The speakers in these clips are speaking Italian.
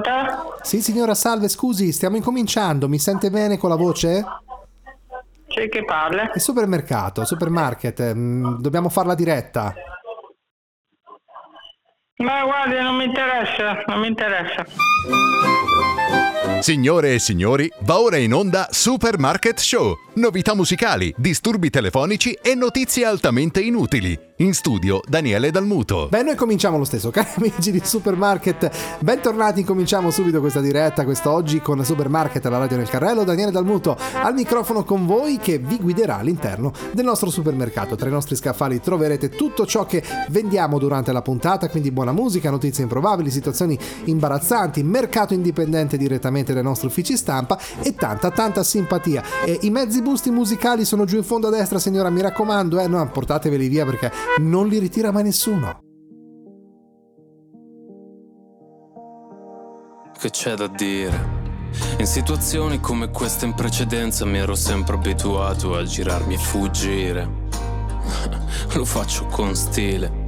Pronto? Sì, signora, salve, scusi, stiamo incominciando. Mi sente bene con la voce? Sì, che parla? È supermercato, supermarket. mm, Dobbiamo farla diretta. Ma guardi, non mi interessa, non mi interessa. Signore e signori, va ora in onda Supermarket Show. Novità musicali, disturbi telefonici e notizie altamente inutili. In studio Daniele Dalmuto. Beh, noi cominciamo lo stesso, cari amici di Supermarket. Bentornati, cominciamo subito questa diretta quest'oggi con Supermarket alla radio nel carrello. Daniele Dalmuto al microfono con voi che vi guiderà all'interno del nostro supermercato. Tra i nostri scaffali troverete tutto ciò che vendiamo durante la puntata, quindi buona musica, notizie improbabili, situazioni imbarazzanti, mercato indipendente direttamente dai nostri uffici stampa e tanta tanta simpatia. E i mezzi busti musicali sono giù in fondo a destra, signora, mi raccomando, eh, no, portateveli via perché non li ritira mai nessuno. Che c'è da dire? In situazioni come questa in precedenza mi ero sempre abituato a girarmi e fuggire. Lo faccio con stile.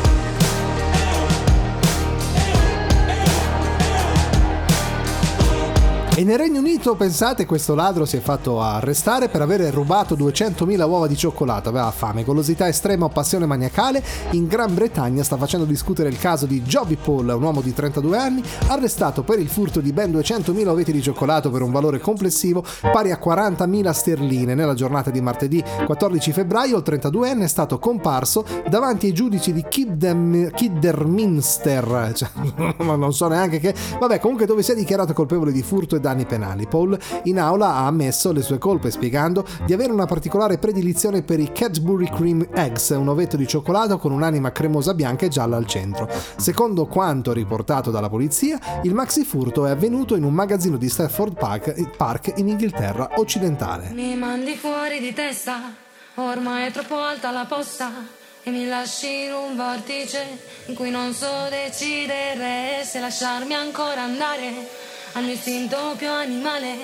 E nel Regno Unito, pensate, questo ladro si è fatto arrestare per aver rubato 200.000 uova di cioccolato. Aveva fame, golosità estrema passione maniacale. In Gran Bretagna sta facendo discutere il caso di Joby Paul, un uomo di 32 anni, arrestato per il furto di ben 200.000 oveti di cioccolato per un valore complessivo pari a 40.000 sterline. Nella giornata di martedì 14 febbraio il 32enne è stato comparso davanti ai giudici di Kiddem- Kidderminster. Cioè, non so neanche che... Vabbè, comunque dove si è dichiarato colpevole di furto e danni penali. Paul in aula ha ammesso le sue colpe spiegando di avere una particolare predilizione per i Cadbury Cream Eggs, un ovetto di cioccolato con un'anima cremosa bianca e gialla al centro. Secondo quanto riportato dalla polizia, il maxi furto è avvenuto in un magazzino di Stafford Park, Park in Inghilterra occidentale. Mi mandi fuori di testa, ormai è troppo alta la posta e mi lasci in un vortice in cui non so decidere se lasciarmi ancora andare al mio istinto più animale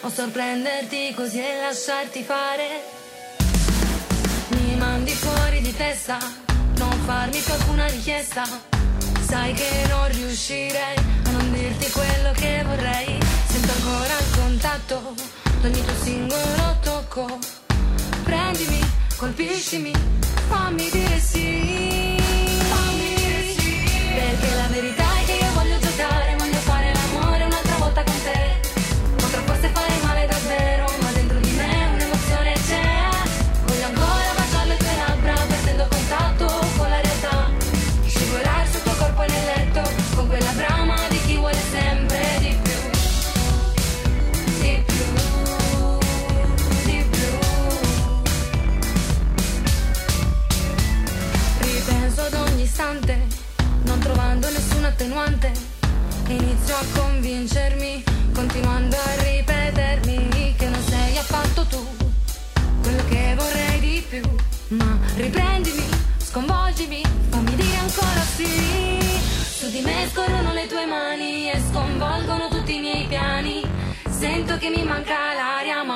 o sorprenderti così e lasciarti fare. Mi mandi fuori di testa, non farmi più alcuna richiesta. Sai che non riuscirei a non dirti quello che vorrei. Sento ancora il contatto d'ogni tuo singolo tocco. Prendimi, colpiscimi, fammi dire sì. Convincermi, continuando a ripetermi che non sei affatto tu quello che vorrei di più. Ma riprendimi, sconvolgimi, fammi dire ancora sì. Su di me scorrono le tue mani e sconvolgono tutti i miei piani. Sento che mi manca l'aria, ma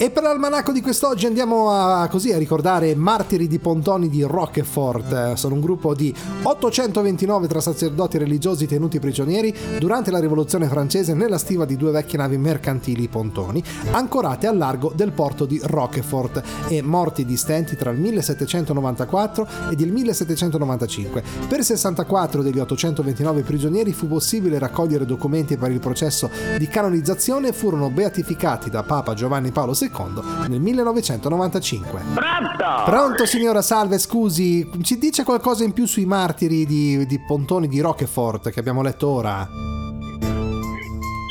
E per l'almanacco di quest'oggi andiamo a, così a ricordare Martiri di Pontoni di Roquefort. Eh, Sono un gruppo di 829 tra sacerdoti religiosi tenuti prigionieri durante la rivoluzione francese nella stiva di due vecchie navi mercantili Pontoni, ancorate al largo del porto di Roquefort e morti di stenti tra il 1794 ed il 1795. Per 64 degli 829 prigionieri fu possibile raccogliere documenti per il processo di canonizzazione e furono beatificati da Papa Giovanni Paolo II nel 1995. Pronto? Pronto signora Salve, scusi, ci dice qualcosa in più sui martiri di, di Pontoni di Roquefort che abbiamo letto ora?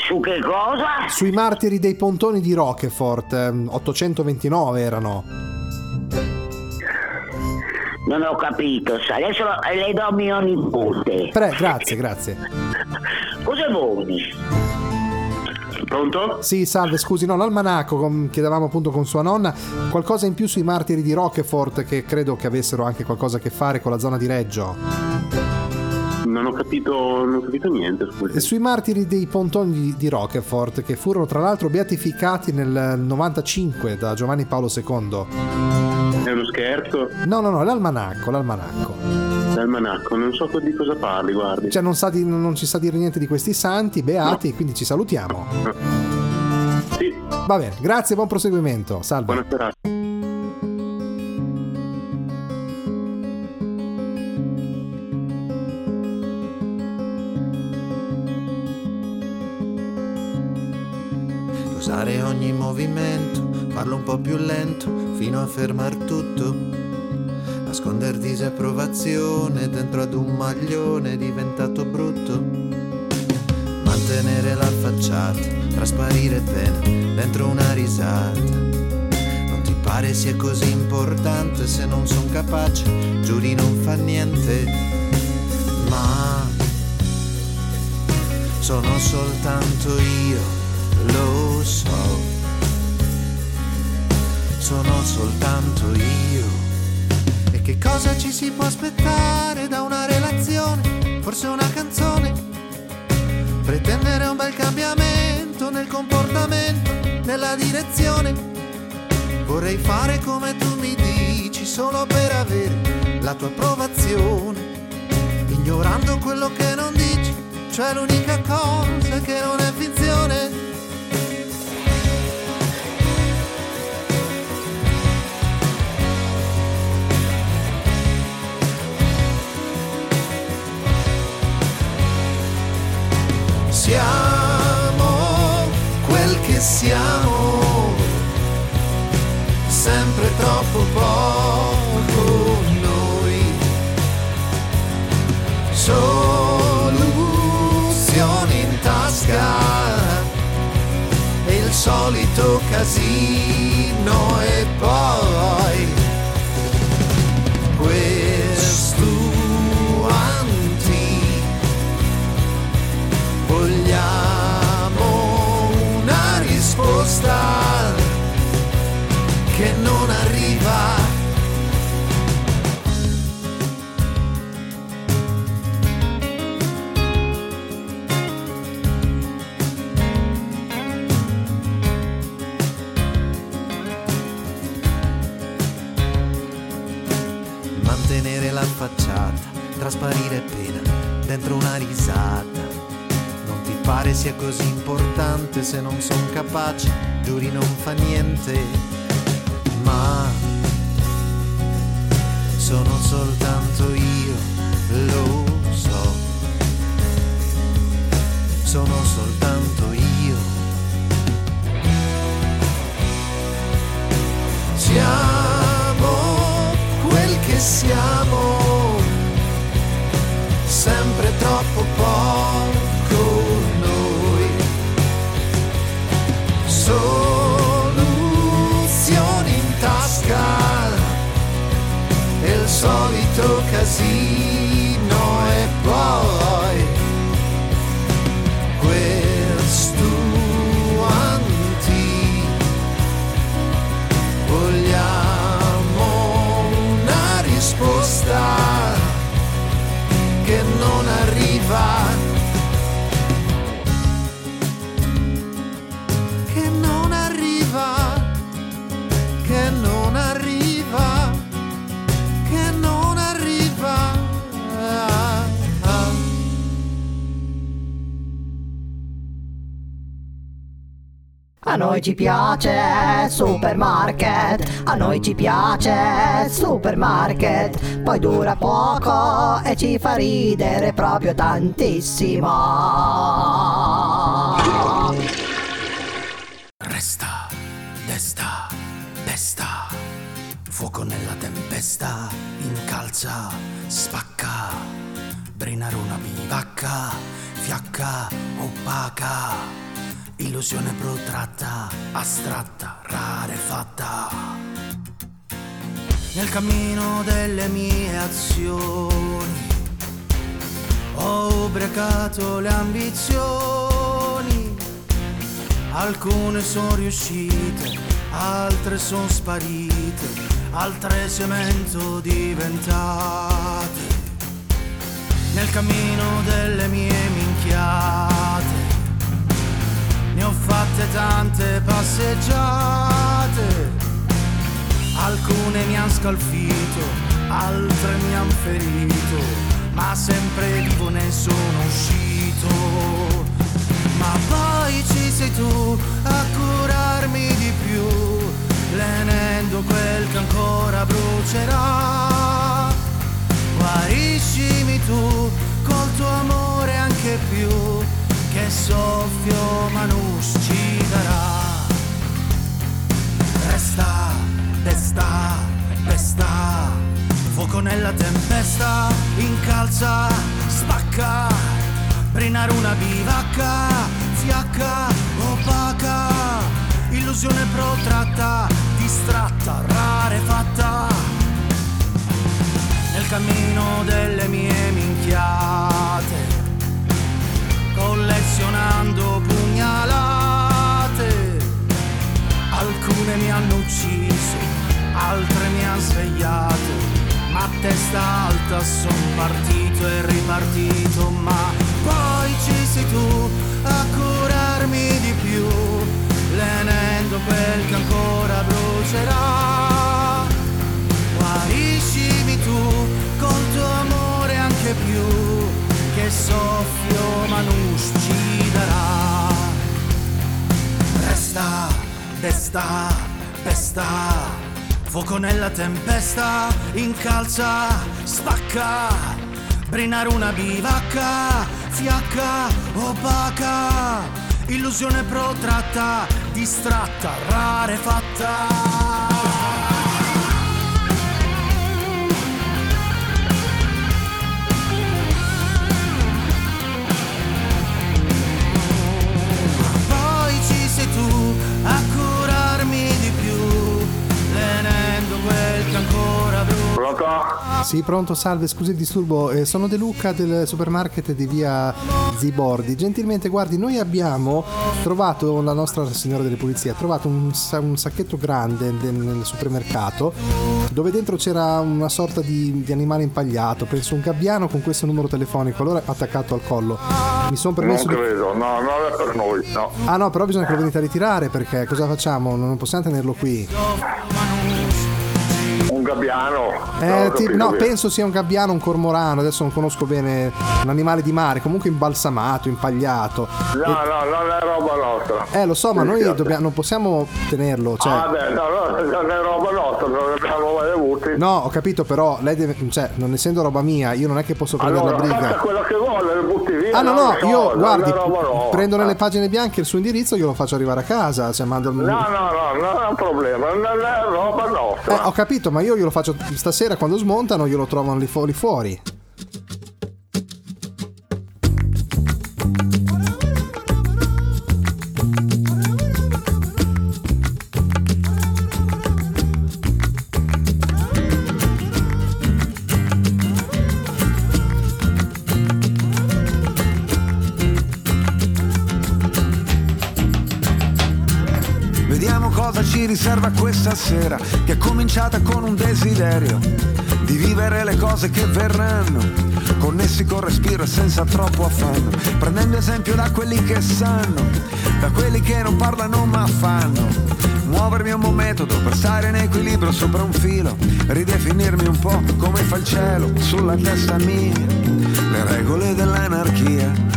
Su che cosa? Sui martiri dei Pontoni di Roquefort, ehm, 829 erano. Non ho capito, sa. Adesso le do mio nipote. Pre, grazie, grazie. Cosa vuoi? Pronto? Sì, salve, scusi, no, l'almanacco, com- chiedevamo appunto con sua nonna, qualcosa in più sui martiri di Roquefort che credo che avessero anche qualcosa a che fare con la zona di Reggio. Non ho capito, non ho capito niente, scusi. sui martiri dei pontoni di, Roquefort che furono tra l'altro beatificati nel 95 da Giovanni Paolo II. È uno scherzo? No, no, no, l'almanacco, l'almanacco. L'almanacco, non so di cosa parli, guardi. Cioè non, di- non ci sa dire niente di questi santi, beati, quindi ci salutiamo. Sì, Va bene, grazie, buon proseguimento. Salve. buona serata. Usare ogni movimento, farlo un po' più lento, fino a fermar tutto. Nasconder disapprovazione dentro ad un maglione diventato brutto. Mantenere la facciata, trasparire bene dentro una risata. Non ti pare sia così importante se non son capace, giuri non fa niente. Ma sono soltanto io, lo so. Sono soltanto io. E che cosa ci si può aspettare da una relazione? Forse una canzone? Pretendere un bel cambiamento nel comportamento, nella direzione. Vorrei fare come tu mi dici, solo per avere la tua approvazione ignorando quello che non dici, cioè l'unica cosa che non è finzione. Siamo quel che siamo, sempre troppo poco noi. Soluzioni in tasca. Solito casino e poi questo anti risposta che non arriva mantenere la facciata, trasparire pena dentro una risata. Ti pare sia così importante se non son capace, giuri non fa niente, ma sono soltanto io, lo so. Sono soltanto io. Siamo quel che siamo, sempre troppo poco Soluzioni in tasca e il solito casino e poi noi ci piace supermarket, a noi ci piace supermarket, poi dura poco e ci fa ridere proprio tantissimo. Resta, desta, pesta, fuoco nella tempesta, incalza, spacca, brinare una bivacca, fiacca, opaca, illusione protratta, astratta, rarefatta. Nel cammino delle mie azioni ho ubriacato le ambizioni Alcune sono riuscite, altre sono sparite, altre cemento diventate. Nel cammino delle mie minchiate, ne ho fatte tante passeggiate. Alcune mi han scalfito, altre mi han ferito, ma sempre vivo ne sono uscito. Ma poi ci sei tu a curarmi di più, lenendo quel che ancora brucerà. Guariscimi tu col tuo amore anche più, che soffio manus ci darà. Resta, desta, pesta, fuoco nella tempesta, incalza, spacca, brinare una bivacca, fiacca, opaca, illusione protratta, distratta, rarefatta, nel cammino delle mie minchiate, collezionando pugnalate, alcune mi hanno ucciso, altre mi hanno svegliato, ma a testa alta son partito e ripartito, ma poi ci sei tu a curarmi di più, lenendo quel che ancora brucerà. Guariscimi tu col tuo amore anche più, che soffio manus ci darà. Resta, desta, pesta, fuoco nella tempesta, incalza, spacca, brinare una bivacca, fiacca, opaca, illusione protratta, distratta, rarefatta. Sì, pronto, salve, scusi il disturbo. Eh, sono De Luca del supermarket di via Zibordi. Gentilmente, guardi, noi abbiamo trovato, la nostra signora delle pulizie ha trovato un, un sacchetto grande de- nel supermercato dove dentro c'era una sorta di, di animale impagliato, penso un gabbiano con questo numero telefonico, allora attaccato al collo. Mi sono Non permesso di... credo, no, non è per noi, no. Ah no, però bisogna che lo venite a ritirare perché cosa facciamo? Non possiamo tenerlo qui. Gabbiano. Eh, ti- no, bene. penso sia un gabbiano, un cormorano, adesso non conosco bene un animale di mare, comunque imbalsamato, impagliato. No, no, non è roba nostra. Eh, lo so, ma noi dobbiamo- non possiamo tenerlo, cioè... Ah, beh, no, no, non è roba nostra, non l'abbiamo mai avuti. No, ho capito, però lei deve, cioè, non essendo roba mia, io non è che posso prendere allora, la briga. quello che vuole, le butti. Ah no, no, io guardi, prendo nelle pagine bianche il suo indirizzo, glielo faccio arrivare a casa, cioè mando il... No, no, no, non è un problema, non è roba nostra. Eh, ho capito, ma io glielo faccio stasera quando smontano, glielo trovano lì, fu- lì fuori. Riserva questa sera, che è cominciata con un desiderio di vivere le cose che verranno, connessi col respiro e senza troppo affanno, prendendo esempio da quelli che sanno, da quelli che non parlano ma fanno. Muovermi è un buon metodo per stare in equilibrio sopra un filo, ridefinirmi un po' come fa il cielo sulla testa mia, le regole dell'anarchia.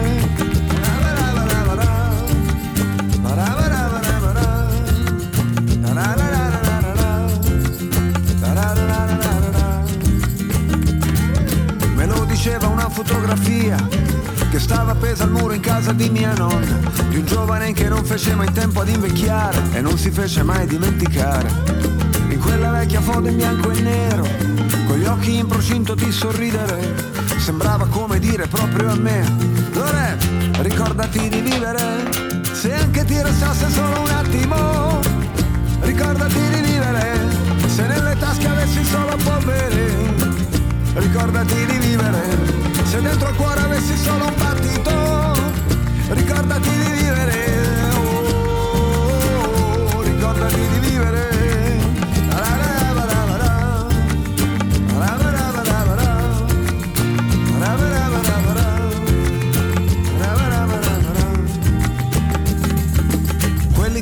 Fotografia che stava appesa al muro in casa di mia nonna, di un giovane che non fece mai tempo ad invecchiare e non si fece mai dimenticare. In quella vecchia foto in bianco e nero, con gli occhi in procinto di sorridere, sembrava come dire proprio a me, Lore, ricordati di vivere, se anche ti restasse solo un attimo, ricordati di vivere, se nelle tasche avessi solo polvere. Ricordati di vivere, se dentro il cuore avessi solo un battito, ricordati di vivere, oh, ricordati di vivere.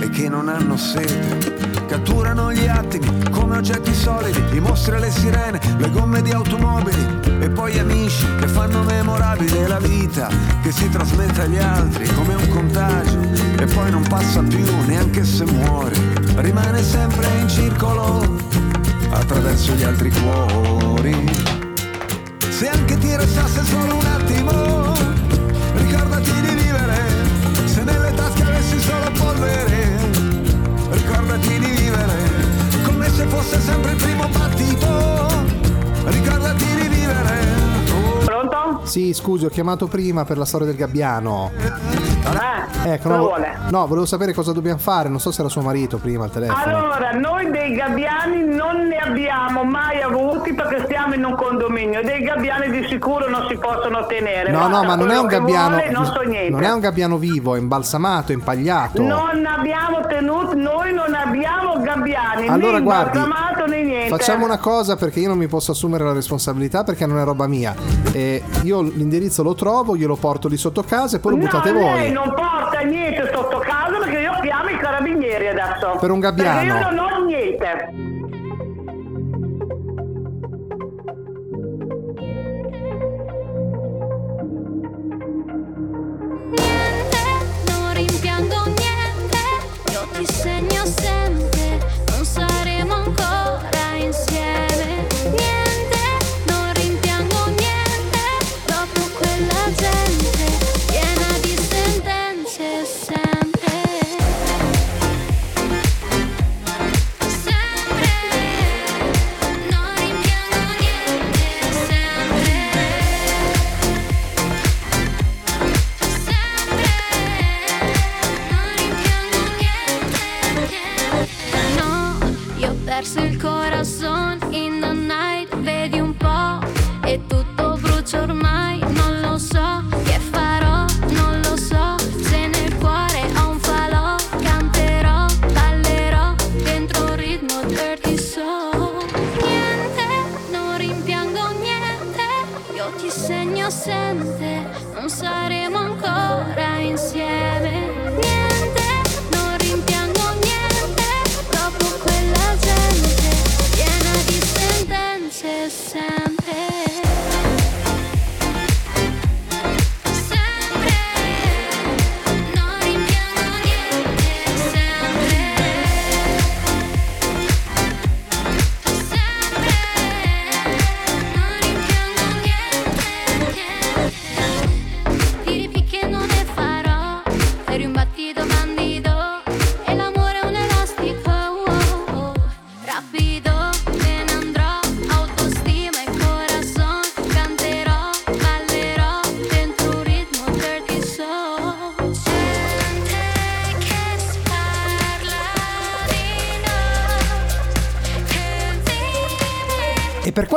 e che non hanno sete. Catturano gli attimi come oggetti solidi, i mostri e le sirene, le gomme di automobili e poi amici che fanno memorabile la vita che si trasmette agli altri come un contagio e poi non passa più neanche se muore, rimane sempre in circolo attraverso gli altri cuori. Se anche ti restasse solo un attimo, ricordati di vivere, se nelle tasche avessi solo polvere, ricordati di vivere, come se fosse sempre il primo battito, ricordati di vivere. Pronto? Sì, scusi, ho chiamato prima per la storia del gabbiano. Eh, Ecco, no, vuole? no, volevo sapere cosa dobbiamo fare, non so se era suo marito prima al telefono. Allora, noi dei gabbiani non ne abbiamo mai avuti perché stiamo in un condominio. Dei gabbiani di sicuro non si possono tenere. No, no, Basta ma non è un gabbiano. vuole, non so non è un gabbiano vivo, è imbalsamato, impagliato. Non abbiamo tenuto, noi non abbiamo gabbiani, Allora, né guardi, né niente. Facciamo una cosa perché io non mi posso assumere la responsabilità perché non è roba mia. E io l'indirizzo lo trovo, glielo porto lì sotto casa e poi lo buttate no, voi. lei non porta niente sotto casa perché io chiamo i carabinieri adesso. Per un gabbiano. Perché io non ho niente.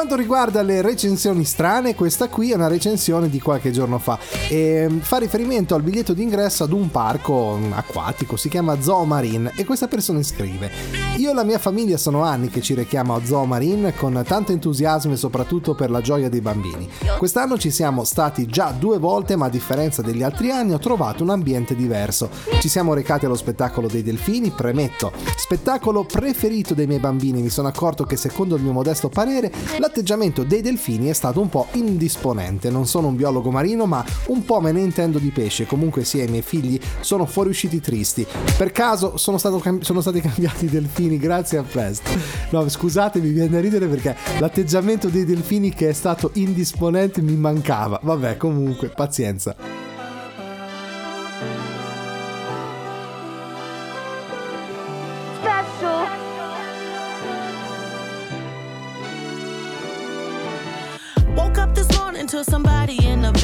Quanto riguarda le recensioni strane, questa qui è una recensione di qualche giorno fa e mm, fa riferimento al biglietto d'ingresso ad un parco mm, acquatico, si chiama Zoo Marine e questa persona scrive Io e la mia famiglia sono anni che ci rechiamo a Zoo Marine con tanto entusiasmo e soprattutto per la gioia dei bambini. Quest'anno ci siamo stati già due volte ma a differenza degli altri anni ho trovato un ambiente diverso. Ci siamo recati allo spettacolo dei delfini, premetto, spettacolo preferito dei miei bambini, mi sono accorto che secondo il mio modesto parere l'atteggiamento dei delfini è stato un po' indisponente. Non sono un biologo marino, ma un po' me ne intendo di pesce. Comunque sia, i miei figli sono fuoriusciti tristi. Per caso sono, cam- sono stati cambiati i delfini, grazie a presto. No, scusate, mi viene a ridere perché l'atteggiamento dei delfini che è stato indisponente mi mancava. Vabbè, comunque, pazienza.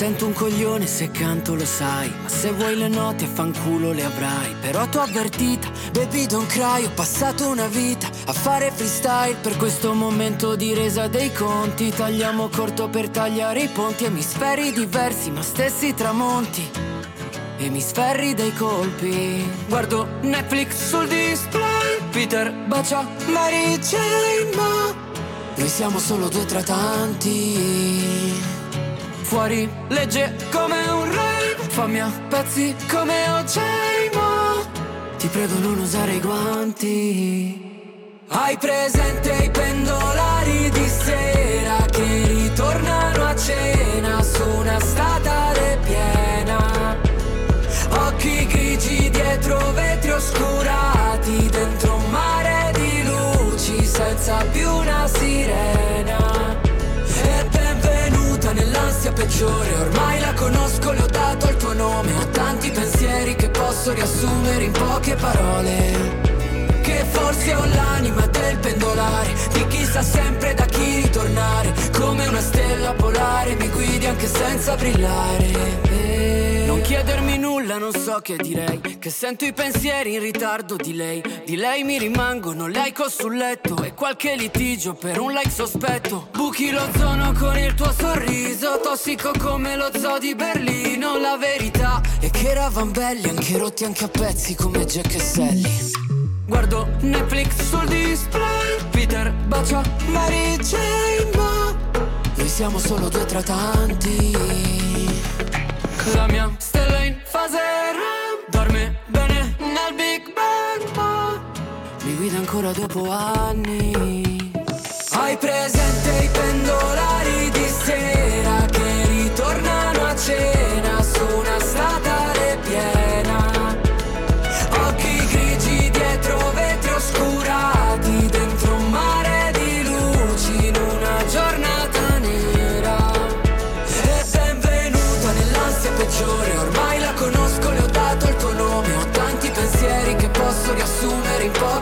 Sento un coglione se canto lo sai. Ma se vuoi le note fanculo le avrai. Però t'ho avvertita, baby don't cry. Ho passato una vita a fare freestyle. Per questo momento di resa dei conti Tagliamo corto per tagliare i ponti. Emisferi diversi ma stessi tramonti. Emisferi dei colpi. Guardo Netflix sul display. Peter bacia Mary Jane Ma noi siamo solo due tra tanti Fuori legge come un rave. Fammi a pezzi come Ma ti prego non usare i guanti. Hai presente i pendolari peggiore Ormai la conosco, le ho dato il tuo nome. Ho tanti pensieri che posso riassumere in poche parole. Che forse ho l'anima del pendolare Di chi sa sempre da chi ritornare. Come una stella polare Mi guidi anche senza brillare Non chiedermi nulla, non so che direi. Che sento i pensieri in ritardo di lei. Di lei mi rimangono laico sul letto E qualche litigio per un like sospetto. Buchi lo zono con il tuo sorriso Tossico come lo zoo di Berlino. La verità è che eravamo belli Anche rotti anche a pezzi come Jack e Sally. Guardo Netflix sul display. Peter bacia Mary Jane Ma noi siamo solo due tra tanti La mia stella in fase REM Dorme bene nel Big Bang Ma mi guida ancora dopo anni. Hai presente i pendolari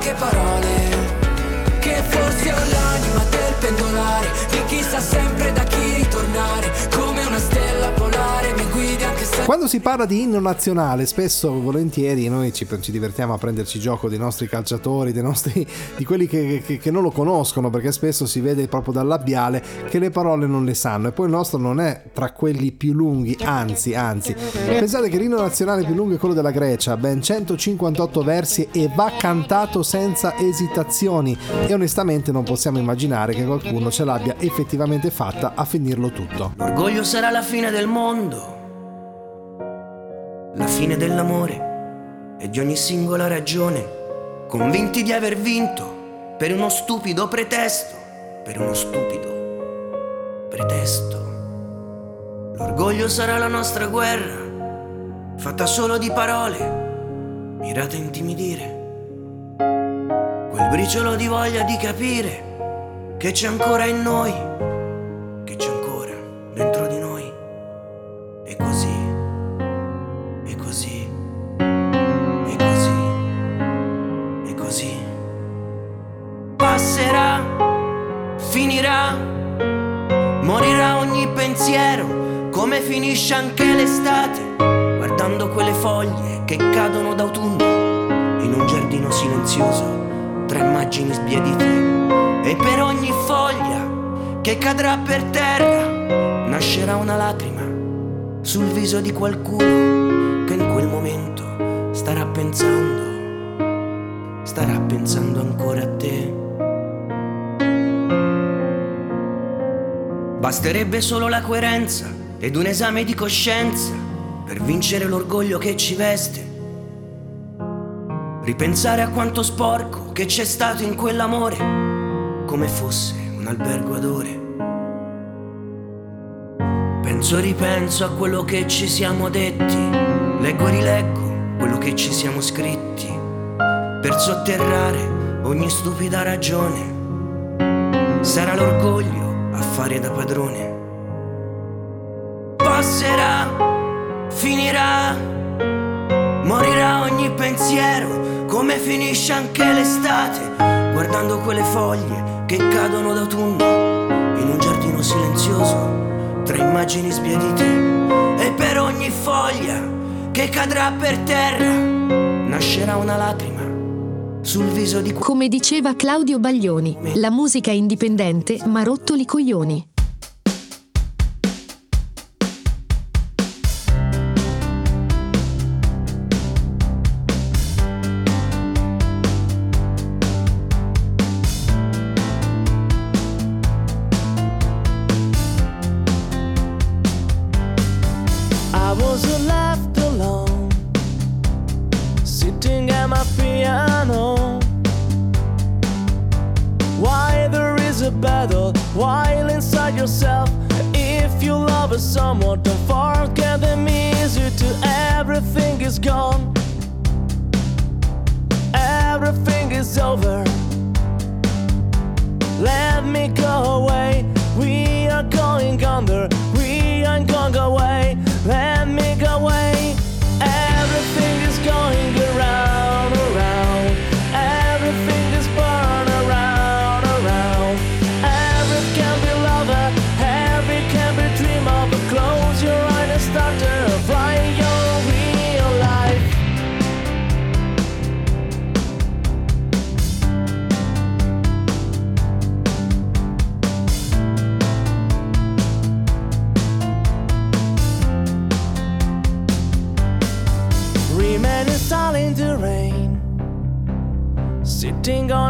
poche parole Che forse ho l'anima del pendolare Di chi sa sempre da chi ritornare Come una stella polare mi se Quando si parla di inno nazionale, spesso volentieri noi ci, ci divertiamo a prenderci gioco dei nostri calciatori, dei nostri, di quelli che, che- che non lo conoscono, perché spesso si vede proprio dal labiale che le parole non le sanno. E poi il nostro non è tra quelli più lunghi, anzi, anzi. Pensate che l'inno nazionale più lungo è quello della Grecia, ben 158 versi e va cantato senza esitazioni. E onestamente non possiamo immaginare che qualcuno ce l'abbia effettivamente fatta a finirlo tutto. L'orgoglio sarà la fine del mondo, la fine dell'amore e di ogni singola ragione, convinti di aver vinto per uno stupido pretesto, per uno stupido pretesto. L'orgoglio sarà la nostra guerra, fatta solo di parole, mirate a intimidire. Quel briciolo di voglia di capire che c'è ancora in noi, che c'è ancora dentro finisce anche l'estate, guardando quelle foglie che cadono d'autunno in un giardino silenzioso, tra immagini sbiadite. E per ogni foglia che cadrà per terra, nascerà una lacrima sul viso di qualcuno che in quel momento starà pensando, starà pensando ancora a te. Basterebbe solo la coerenza ed un esame di coscienza per vincere l'orgoglio che ci veste. Ripensare a quanto sporco che c'è stato in quell'amore, come fosse un albergo ad ore. Penso e ripenso a quello che ci siamo detti, leggo e rileggo quello che ci siamo scritti. per sotterrare ogni stupida ragione. Sarà l'orgoglio a fare da padrone. Finirà, morirà ogni pensiero, come finisce anche l'estate, guardando quelle foglie che cadono d'autunno in un giardino silenzioso, tra immagini sbiadite. E per ogni foglia che cadrà per terra, nascerà una lacrima sul viso di Come diceva Claudio Baglioni, la musica è indipendente ma rottoli coglioni.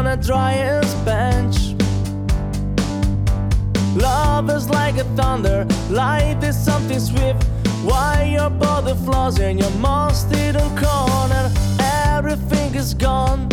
A driest bench. Love is like a thunder, life is something swift. Why your body flaws in your most hidden corner? Everything is gone,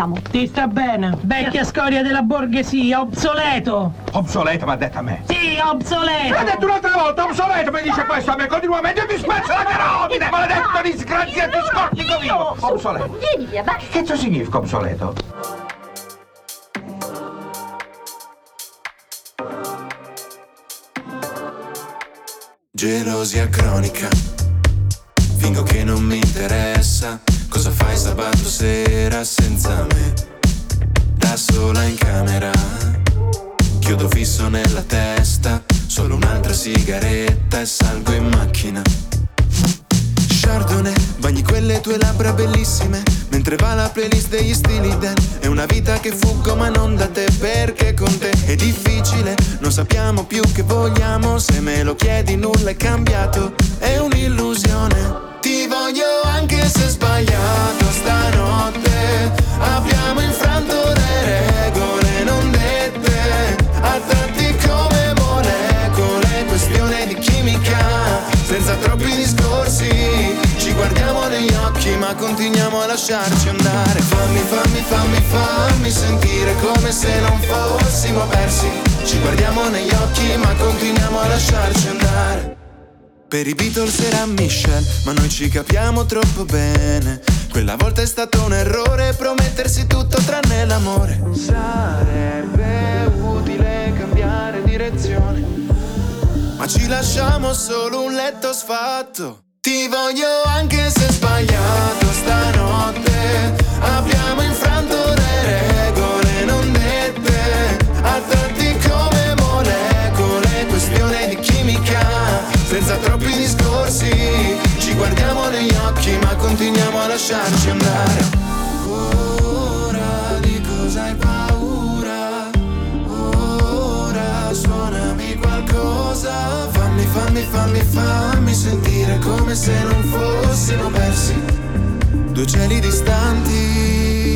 Andiamo. Ti sta bene, vecchia scoria della borghesia, obsoleto! Obsoleto, mi ha detto a me. Sì, obsoleto! L'ha detto un'altra volta, obsoleto, mi dice questo a me continuamente, mi spezza la carotide, maledetto disgraziato scortico vivo. Obsoleto. Vieni via, vai. Che cazzo significa obsoleto? Gelosia cronica, fingo che non mi interessa. Cosa fai sabato sera senza me? Da sola in camera, chiudo fisso nella testa. Solo un'altra sigaretta e salgo in macchina. Chardonnay, bagni quelle tue labbra bellissime Mentre va la playlist degli stili Dan È una vita che fuggo ma non da te Perché con te è difficile Non sappiamo più che vogliamo Se me lo chiedi nulla è cambiato È un'illusione Voglio anche se sbagliato stanotte. Abbiamo infranto le regole non dette. A tratti come molecole Questione di chimica. Senza troppi discorsi Ci guardiamo negli occhi ma continuiamo a lasciarci andare. Fammi, fammi, fammi, fammi sentire come se non fossimo persi. Ci guardiamo negli occhi ma continuiamo a lasciarci andare per i Beatles era Michelle, ma noi ci capiamo troppo bene. Quella volta è stato un errore promettersi tutto tranne l'amore. Sarebbe utile cambiare direzione, ma ci lasciamo solo un letto sfatto. Ti voglio anche se sbagliato stanotte. lasciarci andare. Ora di cosa hai paura? Ora suonami qualcosa. Fammi, fammi, fammi, fammi sentire come se non fossimo persi. Due cieli distanti.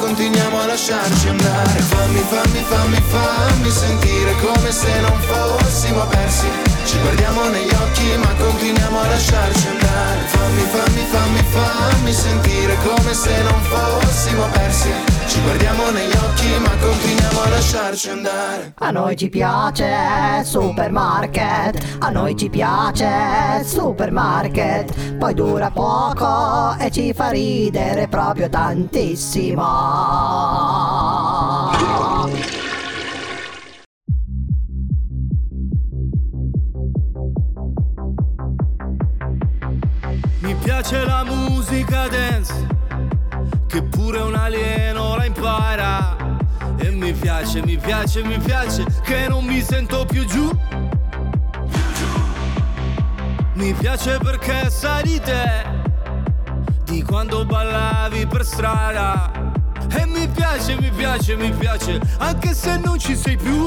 Continuiamo a lasciarci andare. Fammi, fammi, fammi, fammi sentire come se non fossimo persi, ci guardiamo negli occhi ma continuiamo a lasciarci andare. Fammi, fammi, fammi, fammi sentire come se non fossimo persi, ci guardiamo negli occhi ma continuiamo a lasciarci andare. A noi ci piace supermarket, a noi ci piace supermarket, poi dura poco e ci fa ridere proprio tantissimo. Mi piace la musica dance, che pure un alieno la impara. E mi piace, mi piace, mi piace, che non mi sento più giù. Mi piace perché sai te, di quando ballavi per strada. E mi piace, mi piace, mi piace, anche se non ci sei più.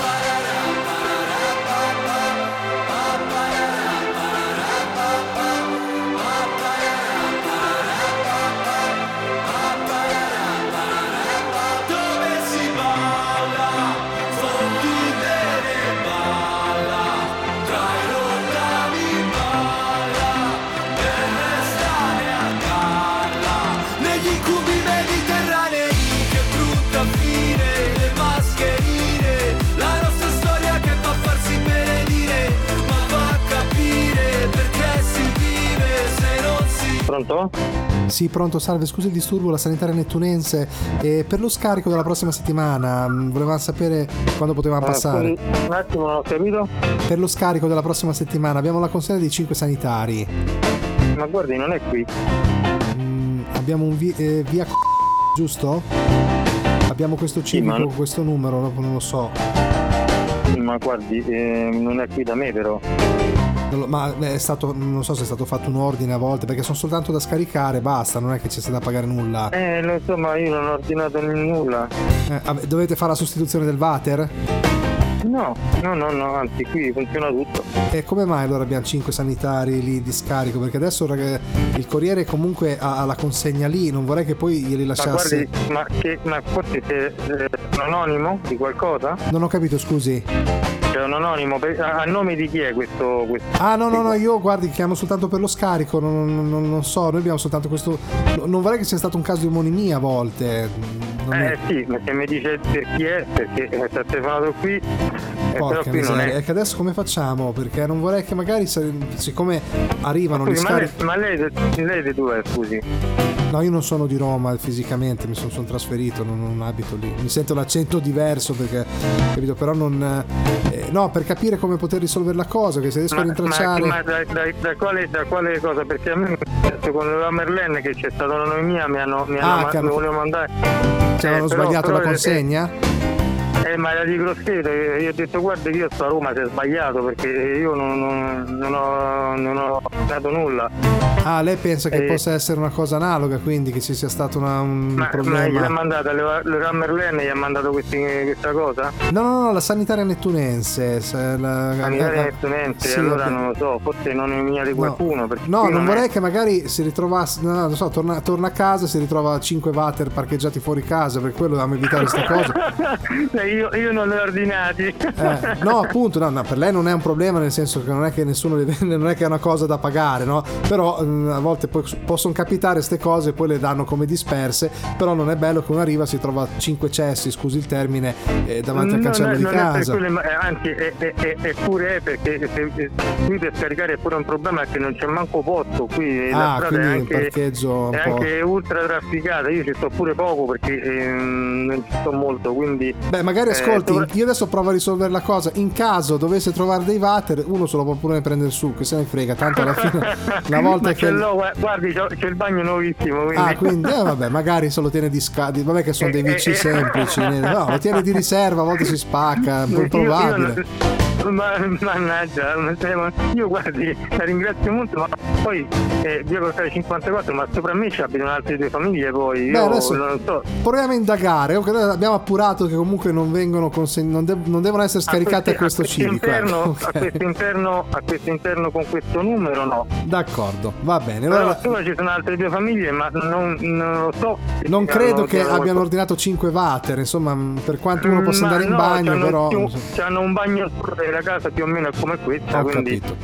Pronto? Sì, pronto, salve, scusi il disturbo, la sanitaria nettunense. E per lo scarico della prossima settimana, mh, volevamo sapere quando potevamo Ah, passare. un attimo, non ho capito. Per lo scarico della prossima settimana abbiamo la consegna dei 5 sanitari. Ma guardi, non è qui. Mm, abbiamo un vi- eh, via giusto? Abbiamo questo civico, ma no- questo numero, non lo so. Ma guardi, eh, non è qui da me però. Lo- Ma è stato, non so se è stato fatto un ordine a volte, perché sono soltanto da scaricare, basta, non è che ci sia da pagare nulla. Eh, no, insomma, io non ho ordinato nulla. Eh, dovete fare la sostituzione del water? No, no, no, no, anzi qui funziona tutto. E come mai allora abbiamo 5 sanitari lì di scarico? Perché adesso il Corriere comunque ha, la consegna lì, non vorrei che poi glieli Ma lasciasse. guardi, ma, che, ma forse sei eh, anonimo di qualcosa? Non ho capito, scusi. C'è un anonimo, per- a, nome di chi è questo? questo? Ah no no no io guardi chiamo soltanto per lo scarico, non, non- non so, noi abbiamo soltanto questo... no- Non vorrei che sia stato un caso di omonimia a volte. Non è- Eh sì, ma se mi dice chi è, perché eh, sta telefonato qui, Porca qui non miseria, è. che adesso come facciamo? Perché non vorrei che magari, siccome arrivano gli Scusi, ma lei, scarichi... ma lei, di dove, scusi? No, io non sono di Roma fisicamente, mi sono, sono trasferito, non, non abito lì. Mi sento l'accento diverso perché, capito? Però non... eh, no, per capire come poter risolvere la cosa, che se riesco a Ma, rintracciare... ma da, da- da quale, da quale cosa? Perché a me con la Merlenne che c'è stata un'anomia, mi hanno, mi hanno Ah, ma- hanno- mi volevano mandare. Ci avevano Eh, però- sbagliato però, la eh, consegna? Eh, ma era di Grosseto, eh, io ho detto guarda che io sto a Roma, si è sbagliato perché io non, non- non ho, non ho dato nulla. Ah, lei pensa che Eh. possa essere una cosa analoga, quindi che ci sia stato una- un Ma, ma problema? gliel'ha mandata, le, le Merlenne gli ha mandato questi- questa cosa? No, no, no, la sanitaria nettunense. se la- Sanitaria eh, nettunense, sì, allora vabbè. non lo so, forse non è mia di qualcuno. perché No, qui non è- vorrei che magari si ritrovasse, no, no, non so, torna, torna a casa e si ritrova 5 water parcheggiati fuori casa, per quello dobbiamo evitare queste cose. Eh, io, io non li ho ordinati. Eh, no, appunto, no, no, per lei non è un problema, nel senso che non è che nessuno le vende, non è che è una cosa da pagare, no? Però mm, a volte possono capitare queste cose e poi le danno come disperse, però non è bello che uno arriva si trova 5 cessi, scusi il termine, eh, davanti al cancello di è casa. quello, ma- eh, anzi, è, è- è- eppure è perché se- eh, qui per scaricare è pure un problema che non c'è manco posto. Qui la Ah, strada quindi è il anche, parcheggio è anche ultra trafficata. Io ci sto pure poco perché ehm, non ci sto molto. Quindi Beh, magari eh, ascolti, dovre- io adesso provo a risolvere la cosa. In caso dovesse trovare dei water, uno se lo può pure prendere su, che se ne frega. Tanto alla fine, una volta Ma che. l'ho, gua- guardi, c'è il bagno nuovissimo. Quindi... Ah, quindi, eh, vabbè, magari se lo tiene di scadi. Vabbè, che sono dei Eh, eh, eh. semplici. No, lo tiene di riserva, a volte si spacca, è Io- io probabile. ma, mannaggia, io guardi, la ringrazio molto, ma poi eh, via Cortale 54, ma sopra me ci abitano altre due famiglie poi, io Beh, adesso non so. proviamo a indagare. Abbiamo appurato che comunque non vengono consegn- non, de- non devono essere scaricate a questo civico. interno, ecco, a, questo interno, a questo interno con questo numero no. D'accordo, va bene. Allora, Allora, ci sono altre due famiglie, ma non, non lo so. non credo hanno che abbiano ordinato 5 water, insomma, per quanto uno possa Ma andare in no, bagno, c'hanno però. più- c'hanno un bagno sopra e la casa più o meno è come questa, Ho quindi capito.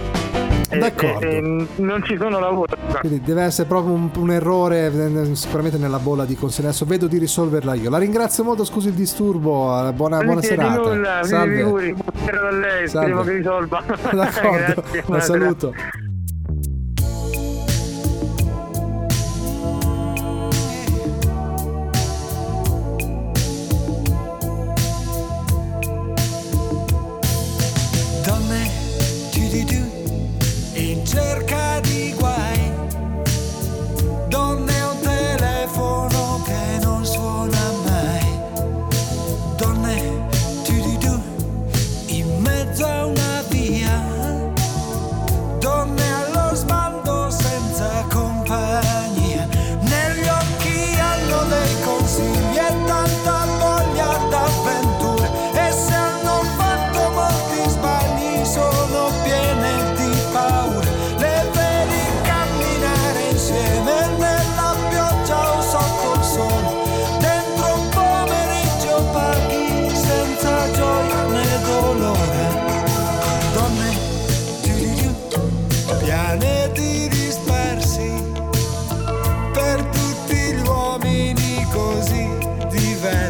Eh, D'accordo. eh, eh, non ci sono lavori. Quindi deve essere proprio un, un errore eh, sicuramente nella bolla di consegna. Adesso vedo di risolverla io. La ringrazio molto, scusi il disturbo. eh, Buona, buona serata. Nulla, mi Salve. figuri, buonasera da lei, Salve. speriamo che risolva. D'accordo, Grazie, buonasera. saluto.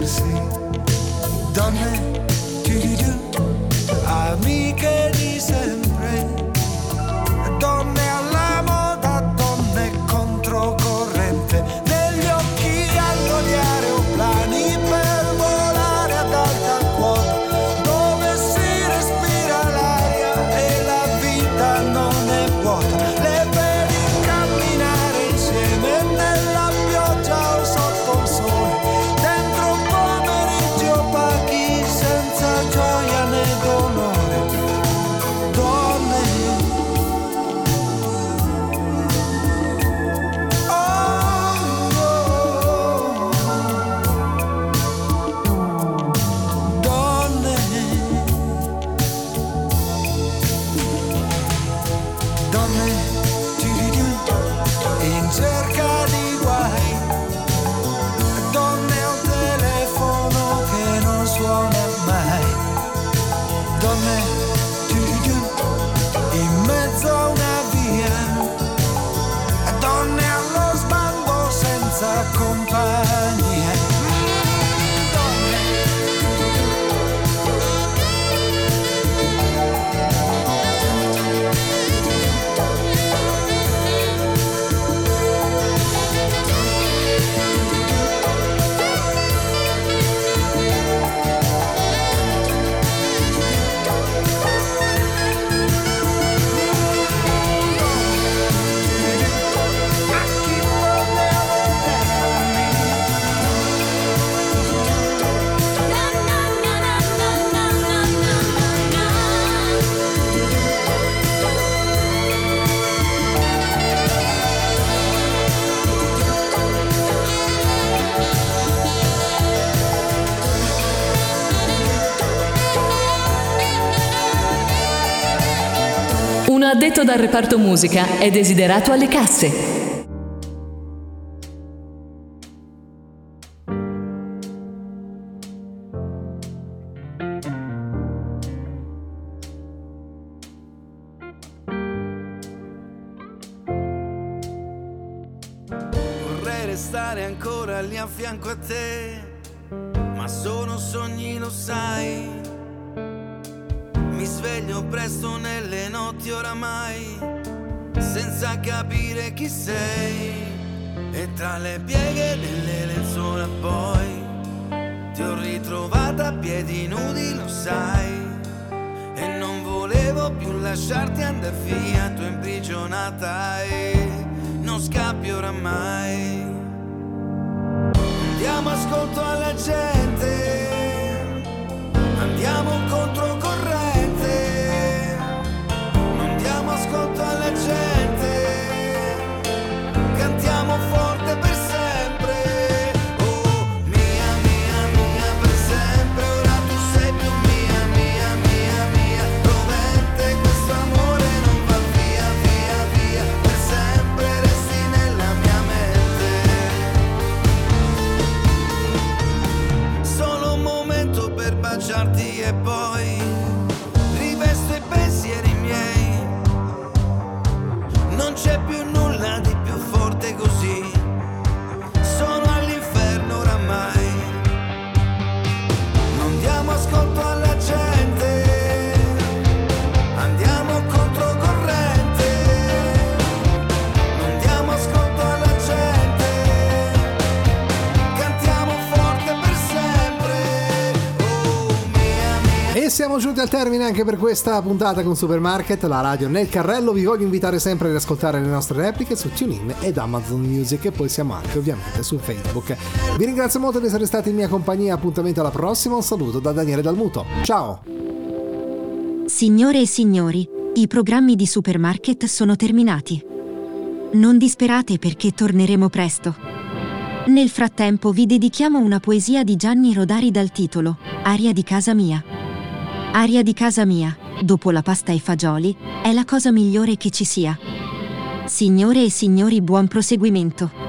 Done. dan. Addetto dal reparto musica è desiderato alle casse. Vorrei restare ancora lì a fianco a te, ma sono sogni, lo sai. Mi sveglio presto nelle notti oramai, capire chi sei. E tra le pieghe delle lenzuola poi ti ho ritrovata a piedi nudi, lo sai. E non volevo più lasciarti andare via, tu imprigionata e non scappi oramai. Diamo ascolto alla gente, andiamo siamo giunti al termine anche per questa puntata con Supermarket, la radio nel carrello. Vi voglio invitare sempre ad ascoltare le nostre repliche su TuneIn ed Amazon Music e poi siamo anche ovviamente su Facebook. Vi ringrazio molto di essere stati in mia compagnia, appuntamento alla prossima, un saluto da Daniele Dalmuto. Ciao! Signore e signori, i programmi di Supermarket sono terminati. Non disperate perché torneremo presto. Nel frattempo vi dedichiamo una poesia di Gianni Rodari dal titolo Aria di casa mia. Aria di casa mia, dopo la pasta e fagioli, è la cosa migliore che ci sia. Signore e signori, buon proseguimento.